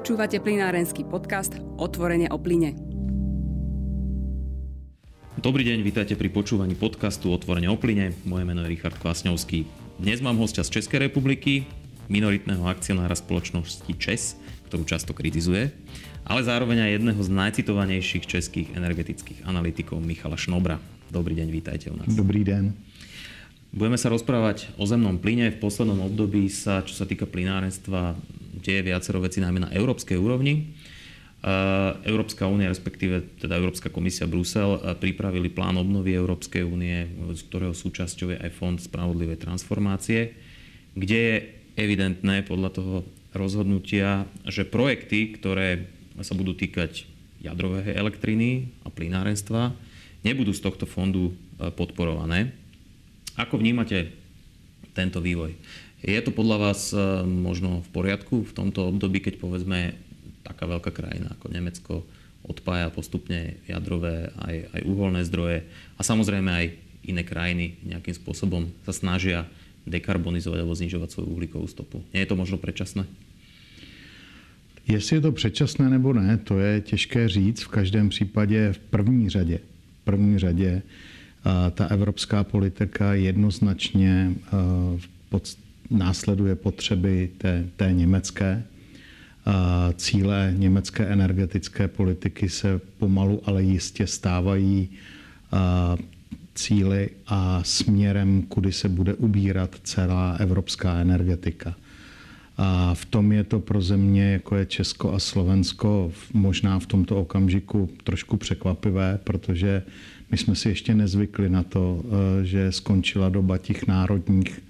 Počúvate plinárenský podcast Otvorenie o plyne. Dobrý deň, vítajte pri počúvaní podcastu Otvorenie o plyne. Moje meno je Richard Kvasňovský. Dnes mám hostia z Českej republiky, minoritného akcionára spoločnosti ČES, ktorú často kritizuje, ale zároveň aj jedného z najcitovanejších českých energetických analytikov Michala Šnobra. Dobrý deň, vítajte u nás. Dobrý den. Budeme sa rozprávať o zemnom plyne. V poslednom období sa, čo sa týka plynárenstva, deje viacero vecí najmä na európskej úrovni. Európska únia, respektíve teda Európska komisia Brusel pripravili plán obnovy Európskej únie, z ktorého súčasťou je aj Fond spravodlivej transformácie, kde je evidentné podľa toho rozhodnutia, že projekty, ktoré sa budú týkať jadrovej elektriny a plynárenstva, nebudú z tohto fondu e, podporované. Ako vnímate tento vývoj? Je to podľa vás e, možno v poriadku v tomto období, keď povedzme taká veľká krajina ako Nemecko odpája postupne jadrové aj, aj uholné zdroje a samozrejme aj iné krajiny nejakým spôsobom sa snažia dekarbonizovať alebo znižovať svoju uhlíkovú stopu. Je to možno predčasné? Jestli je to předčasné nebo ne, to je těžké říct. V každém případě v první řadě, v první řadě ta evropská politika jednoznačně pod, následuje potřeby té, té německé. Cíle německé energetické politiky se pomalu, ale jistě stávají cíly a směrem, kudy se bude ubírat celá evropská energetika. A v tom je to pro země, jako je Česko a Slovensko, možná v tomto okamžiku trošku překvapivé, protože my jsme si ještě nezvykli na to, eh, že skončila doba těch národních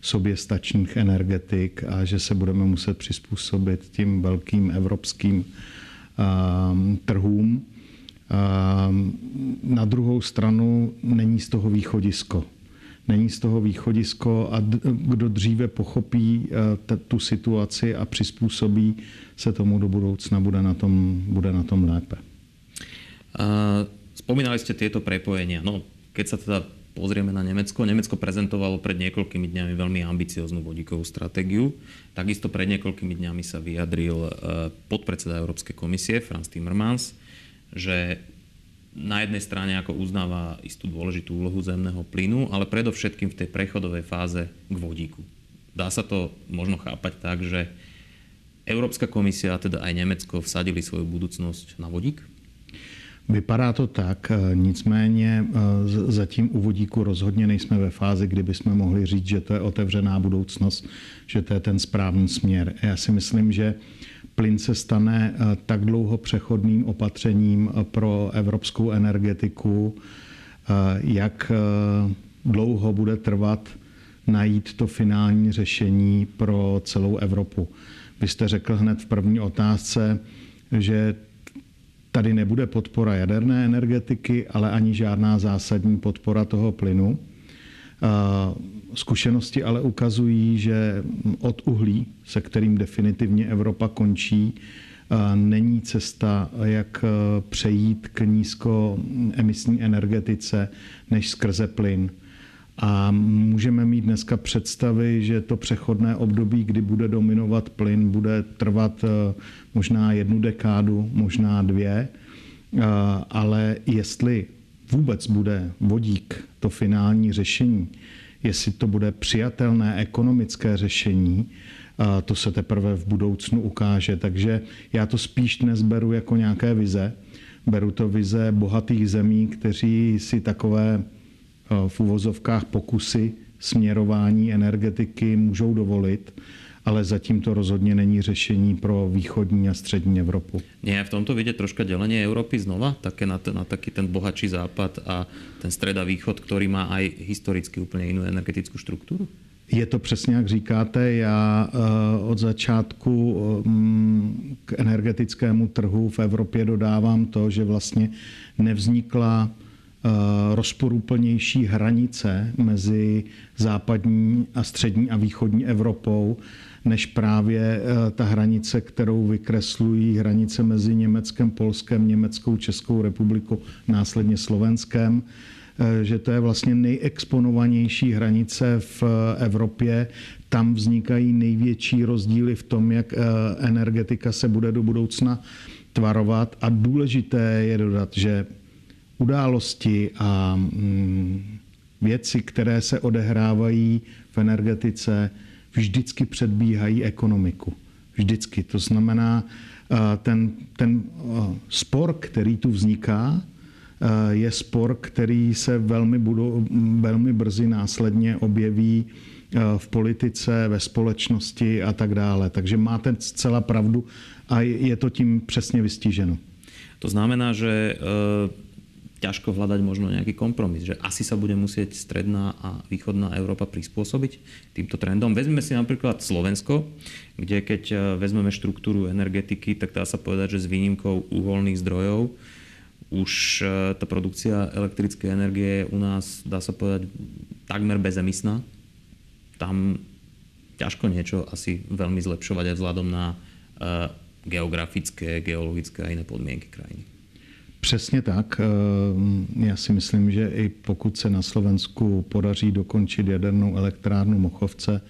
soběstačných energetik a že se budeme muset přizpůsobit tím velkým evropským ehm, trhům. Ehm, na druhou stranu není z toho východisko není z toho východisko a kdo dříve pochopí eh, tu situaci a přizpůsobí se tomu do budoucna, bude na tom, bude na tom lépe. Spomínali ste tieto prepojenia. No, keď sa teda pozrieme na Nemecko, Nemecko prezentovalo pred niekoľkými dňami veľmi ambicioznú vodíkovú stratégiu. Takisto pred niekoľkými dňami sa vyjadril eh, podpredseda Európskej komisie Franz Timmermans, že na jednej strane ako uznáva istú dôležitú úlohu zemného plynu, ale predovšetkým v tej prechodovej fáze k vodíku. Dá sa to možno chápať tak, že Európska komisia, a teda aj Nemecko, vsadili svoju budúcnosť na vodík? Vypadá to tak, nicméně e, zatím u vodíku rozhodně nejsme ve fázi, kdy bychom mohli říct, že to je otevřená budoucnost, že to je ten správný směr. Já si myslím, že plyn se stane eh, tak dlouho přechodným opatřením eh, pro evropskou energetiku, eh, jak dlouho bude trvat najít to finální řešení pro celou Evropu. Vy jste řekl hned v první otázce, že tady nebude podpora jaderné energetiky, ale ani žádná zásadní podpora toho plynu. Zkušenosti ale ukazují, že od uhlí, se kterým definitivně Evropa končí, není cesta, jak přejít k nízkoemisní energetice, než skrze plyn. A můžeme mít dneska představy, že to přechodné období, kdy bude dominovat plyn, bude trvat možná jednu dekádu, možná dvě. Ale jestli vůbec bude vodík to finální řešení, jestli to bude přijatelné ekonomické řešení, to se teprve v budoucnu ukáže. Takže já to spíš dnes beru jako nějaké vize. Beru to vize bohatých zemí, kteří si takové v uvozovkách pokusy směrování energetiky můžou dovolit ale zatím to rozhodně není řešení pro východní a střední Evropu. Nie, v tomto vidieť troška delenie Európy znova, také na, na taký ten bohatší západ a ten stred a východ, ktorý má aj historicky úplně jinou energetickou strukturu? Je to přesně, jak říkáte. Já eh, od začátku mm, k energetickému trhu v Evropě dodávám to, že vlastně nevznikla eh, rozporuplnější hranice mezi západní a střední a východní Evropou, než právě eh, ta hranice, kterou vykreslují hranice mezi Německem, Polskem, Německou, Českou republikou, následně Slovenskem. že to je vlastně nejexponovanější hranice v Evropě. Tam vznikají největší rozdíly v tom, jak energetika se bude do budoucna tvarovat. A důležité je dodat, že události a mm, věci, které se odehrávají v energetice, vždycky předbíhají ekonomiku. Vždycky. To znamená, ten, ten spor, který tu vzniká, je spor, který se velmi, budou, velmi brzy následně objeví v politice, ve společnosti a tak dále. Takže máte zcela pravdu a je to tím přesně vystiženo. To znamená, že ťažko hľadať možno nejaký kompromis, že asi sa bude musieť stredná a východná Európa prispôsobiť týmto trendom. Vezmeme si napríklad Slovensko, kde keď e, vezmeme štruktúru energetiky, tak dá sa povedať, že s výnimkou uholných zdrojov už e, tá produkcia elektrickej energie u nás, dá sa povedať, takmer bezemisná. Tam ťažko niečo asi veľmi zlepšovať aj vzhľadom na e, geografické, geologické a iné podmienky krajiny. Přesně tak. Eh, já si myslím, že i pokud se na Slovensku podaří dokončit jadernou elektrárnu Mochovce,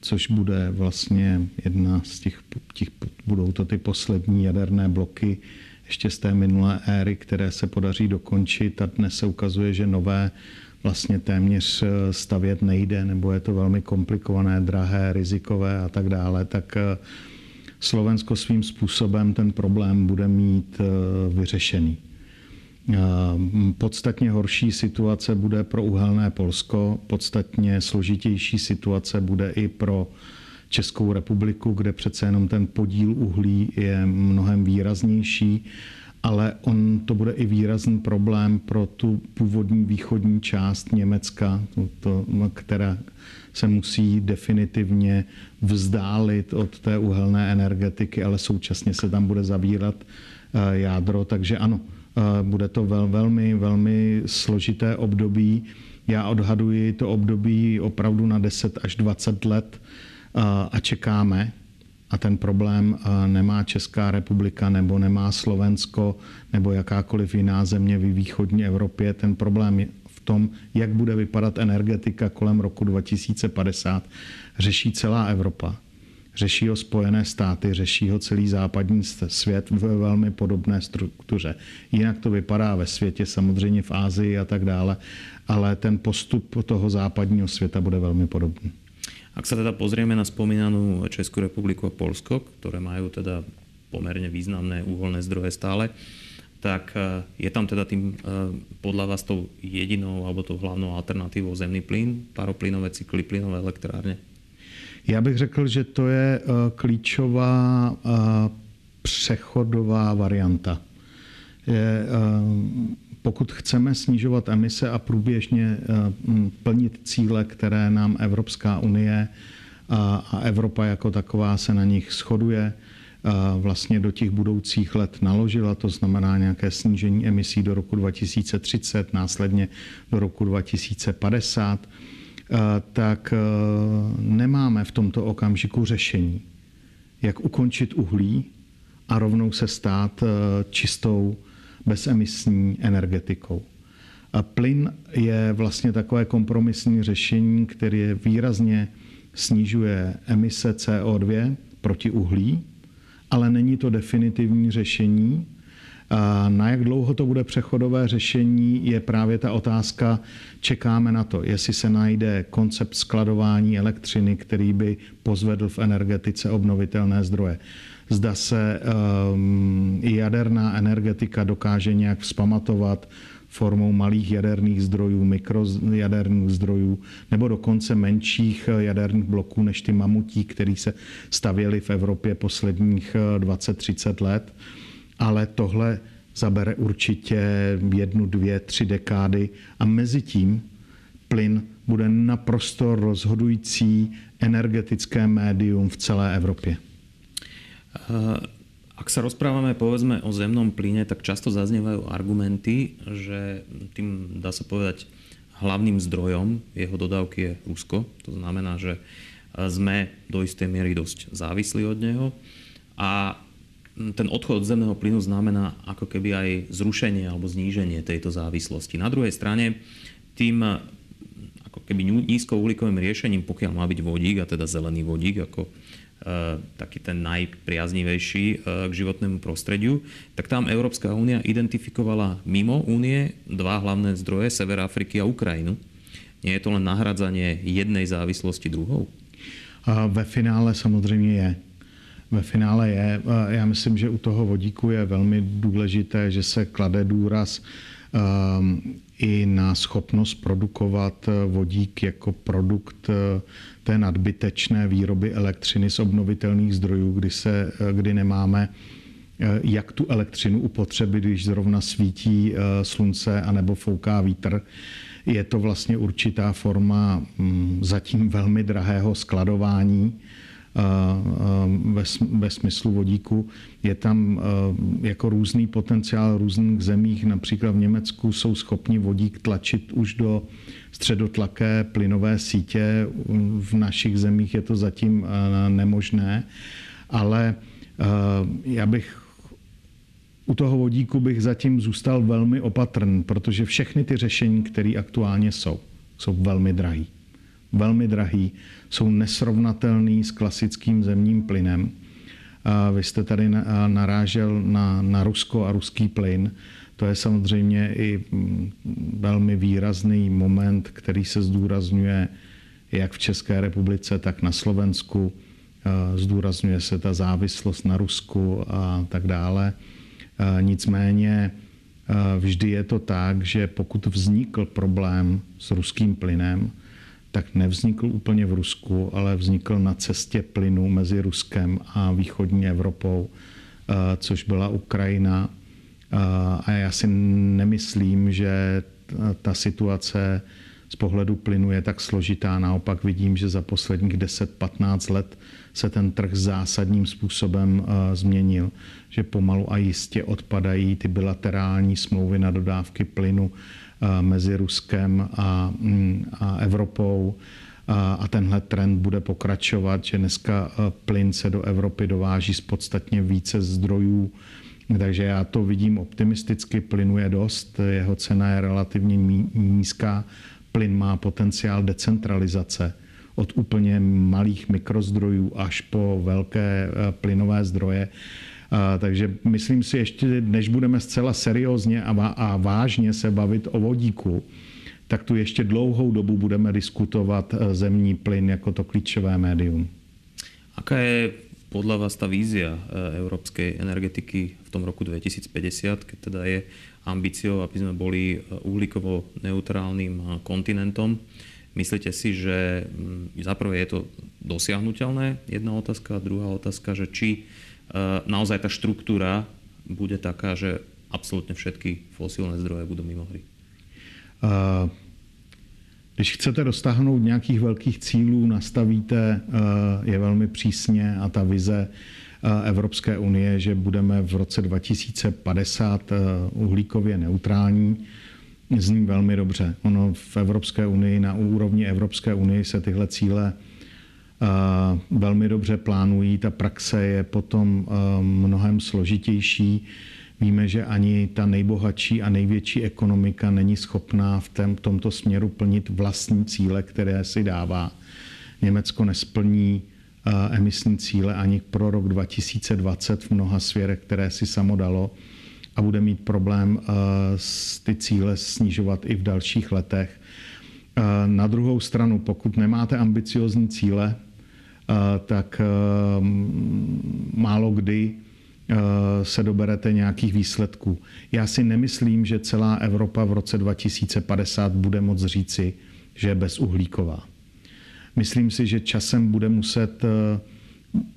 což bude vlastně jedna z těch, těch budou to ty poslední jaderné bloky ještě z té minulé éry, které se podaří dokončit a dnes se ukazuje, že nové vlastně téměř eh, stavět nejde, nebo je to velmi komplikované, drahé, rizikové a tak dále, tak eh, Slovensko svým způsobem ten problém bude mít eh, vyřešený. Eh, podstatně horší situace bude pro uhelné Polsko, podstatně složitější situace bude i pro Českou republiku, kde přece jenom ten podíl uhlí je mnohem výraznější, ale on to bude i výrazný problém pro tu původní východní část Německa, to, která se musí definitivně vzdálit od té uhelné energetiky, ale současně se tam bude zavírat eh, jádro, takže ano, eh, bude to vel, velmi, velmi složité období. Já odhaduji to období opravdu na 10 až 20 let eh, a čekáme, a ten problém nemá Česká republika nebo nemá Slovensko nebo jakákoliv jiná země v východní Evropě. Ten problém tom, jak bude vypadat energetika kolem roku 2050, řeší celá Evropa. Řeší ho Spojené státy, řeší ho celý západní svět ve velmi podobné struktuře. Jinak to vypadá ve světě, samozřejmě v Ázii a tak dále, ale ten postup toho západního světa bude velmi podobný. Ak sa teda pozrieme na spomínanú Českú republiku a Polsko, ktoré majú teda pomerne významné uholné zdroje stále, tak e, je tam teda tým e, podľa vás tou jedinou alebo tou hlavnou alternatívou zemný plyn, paroplynové cykly, plynové elektrárne? Já bych řekl, že to je e, klíčová přechodová varianta. Je, pokud chceme snižovat emise a průběžně plnit cíle, které nám Evropská unie a Evropa jako taková se na nich shoduje, vlastně do těch budoucích let naložila, to znamená nějaké snížení emisí do roku 2030, následně do roku 2050, tak nemáme v tomto okamžiku řešení, jak ukončit uhlí a rovnou se stát čistou bezemisní energetikou. A plyn je vlastně takové kompromisní řešení, které výrazně snižuje emise CO2 proti uhlí, ale není to definitivní řešení. Na jak dlouho to bude přechodové řešení, je právě ta otázka, čekáme na to, jestli se najde koncept skladování elektřiny, který by pozvedl v energetice obnovitelné zdroje. Zda se um, jaderná energetika dokáže nějak vzpamatovat formou malých jaderných zdrojů, mikrojaderných zdrojů, nebo dokonce menších jaderných bloků než ty mamutí, které se stavěly v Evropě posledních 20-30 eh, let. Ale tohle zabere určitě jednu, dvě, tři dekády a mezi tím plyn bude naprosto rozhodující energetické médium v celé Evropě. Uh... Ak sa rozprávame povedzme o zemnom plyne, tak často zaznievajú argumenty, že tým dá sa povedať hlavným zdrojom jeho dodávky je Rusko. To znamená, že sme do istej miery dosť závislí od neho a ten odchod od zemného plynu znamená ako keby aj zrušenie alebo zníženie tejto závislosti. Na druhej strane tým ako keby nízkouhlíkovým riešením, pokiaľ má byť vodík, a teda zelený vodík ako e, taký ten najpriaznivejší e, k životnému prostrediu, tak tam Európska únia identifikovala mimo únie dva hlavné zdroje, Sever Afriky a Ukrajinu. Nie je to len nahradzanie jednej závislosti druhou? A ve finále samozřejmě je ve finále je. Já myslím, že u toho vodíku je velmi důležité, že se klade důraz i na schopnost produkovat vodík jako produkt eh, té nadbytečné výroby elektřiny z obnovitelných zdrojů, kdy, se, eh, kdy nemáme eh, jak tu elektřinu upotřebit, když zrovna svítí slunce anebo fouká vítr. Je to vlastně určitá forma hm, zatím velmi drahého skladování ve, smyslu vodíku. Je tam jako různý potenciál v různých zemích, například v Německu jsou schopni vodík tlačit už do středotlaké plynové sítě. V našich zemích je to zatím nemožné, ale já bych u toho vodíku bych zatím zůstal velmi opatrný, protože všechny ty řešení, které aktuálně jsou, jsou velmi drahé velmi drahý, jsou nesrovnatelný s klasickým zemním plynem. Vy jste tady narážel na, na Rusko a ruský plyn. To je samozřejmě i mm, velmi výrazný moment, který se zdůrazňuje jak v České republice, tak na Slovensku. Zdůrazňuje se ta závislost na Rusku a tak dále. Nicméně vždy je to tak, že pokud vznikl problém s ruským plynem, tak nevznikl úplně v Rusku, ale vznikl na cestě plynu mezi Ruskem a východní Evropou, eh, což byla Ukrajina. Eh, a já si nemyslím, že ta situace z pohledu plynu je tak složitá. Naopak vidím, že za posledních 10-15 let se ten trh zásadním způsobem eh, změnil, že pomalu a jistě odpadají ty bilaterální smlouvy na dodávky plynu mezi Ruskem a, mm, a Evropou. A tenhle trend bude pokračovat, že dneska plyn se do Evropy dováží z podstatně více zdrojů, takže já to vidím optimisticky, plynu je dost, jeho cena je relativně nízká, plyn má potenciál decentralizace od úplně malých mikrozdrojů až po velké plynové zdroje. Takže myslím si ještě, než budeme zcela seriózně a vážně se bavit o vodíku, tak tu ještě dlouhou dobu budeme diskutovat e, zemní plyn jako to klíčové médium. Aká je podľa vás tá vízia e, európskej energetiky v tom roku 2050, keď teda je ambíciou, aby sme boli e, uhlíkovo neutrálnym kontinentom? Myslíte si, že za prvé je to dosiahnutelné? Jedna otázka. A druhá otázka, že či Eh, naozaj tá štruktúra bude taká, že absolútne všetky fosílne zdroje budou mimo hry? Eh, když chcete dostáhnout nějakých velkých cílů, nastavíte eh, je velmi přísně a ta vize Evropské unie, že budeme v roce 2050 uhlíkově neutrální, zní velmi dobře. Ono v Evropské unii, na úrovni Evropské unie se tyhle cíle velmi dobře plánují. Ta praxe je potom mnohem složitější. Víme, že ani ta nejbohatší a největší ekonomika není schopná v tomto směru plnit vlastní cíle, které si dává. Německo nesplní emisní cíle ani pro rok 2020 v mnoha svěrech, které si samo dalo a bude mít problém ty cíle snižovat i v dalších letech. Na druhou stranu, pokud nemáte ambiciozní cíle, tak málo kdy se doberete nějakých výsledků. Já si nemyslím, že celá Evropa v roce 2050 bude moc říci, že je bezuhlíková. Myslím si, že časem bude muset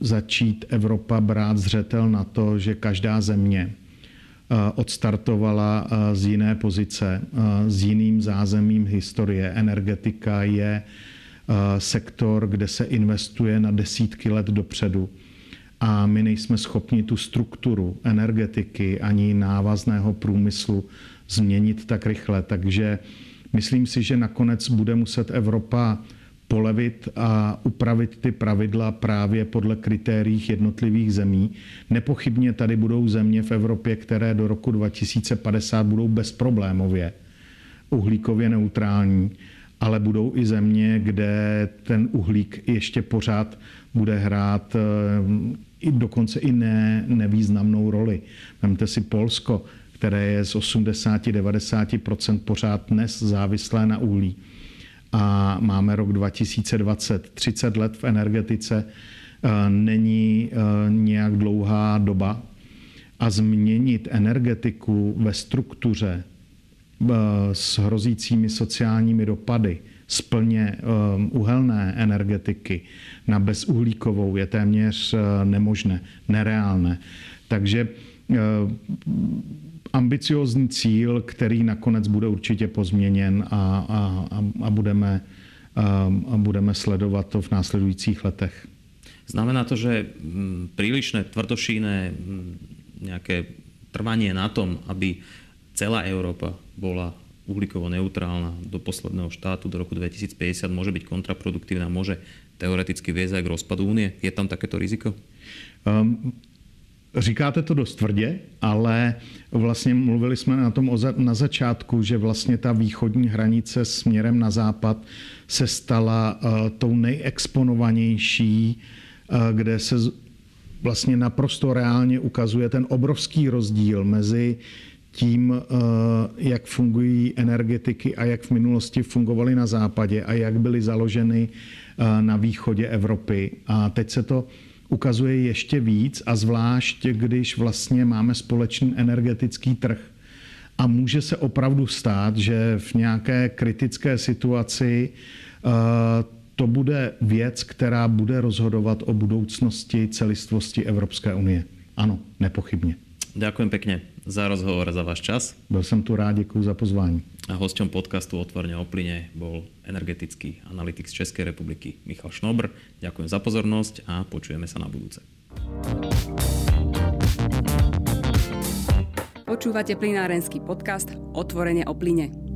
začít Evropa brát zřetel na to, že každá země odstartovala z jiné pozice, s jiným zázemím historie. Energetika je sektor, kde se investuje na desítky let dopředu. A my nejsme schopni tu strukturu energetiky ani návazného průmyslu změnit tak rychle. Takže myslím si, že nakonec bude muset Evropa polevit a upravit ty pravidla právě podle kritérií jednotlivých zemí. Nepochybně tady budou země v Evropě, které do roku 2050 budou bezproblémově uhlíkově neutrální, ale budou i země, kde ten uhlík ještě pořád bude hrát eh, i dokonce i ne, nevýznamnou roli. Vemte si Polsko, které je z 80-90% pořád dnes závislé na uhlí. A máme rok 2020, 30 let v energetice eh, není eh, nějak dlouhá doba a změnit energetiku ve struktuře s hrozícími sociálními dopady z plně uhelné energetiky na bezuhlíkovou je téměř eh, nemožné, nereálné. Takže eh, ambiciozní cíl, který nakonec bude určitě pozměněn a, a, a, budeme, a, budeme sledovat to v následujících letech. Znamená to, že mm, prílišné tvrdošíne mm, nejaké trvanie na tom, aby celá Európa bola uhlíkovo neutrálna do posledného štátu do roku 2050 môže byť kontraproduktívna, môže teoreticky viesť aj k rozpadu únie. Je tam takéto riziko? Um, Říkáte to dost tvrdě, ale vlastně mluvili jsme na tom na začátku, že vlastně ta východní hranice směrem na západ se stala uh, tou nejexponovanější, uh, kde se vlastně naprosto reálně ukazuje ten obrovský rozdíl mezi tím, uh, jak fungují energetiky a jak v minulosti fungovaly na západě a jak byly založeny Eh, na východě Evropy. A teď se to ukazuje ještě víc a zvlášť, když vlastně máme společný energetický trh. A může se opravdu stát, že v nějaké kritické situaci eh, to bude věc, která bude rozhodovat o budoucnosti celistvosti Evropské unie. Ano, nepochybně. Ďakujem pekne za rozhovor a za váš čas. Byl jsem tu rád, děkuji za pozvání. A hosťom podcastu Otvorne o plyne bol energetický analytik z Českej republiky Michal Šnobr. Ďakujem za pozornosť a počujeme sa na budúce. Počúvate plinárenský podcast Otvorene o plyne.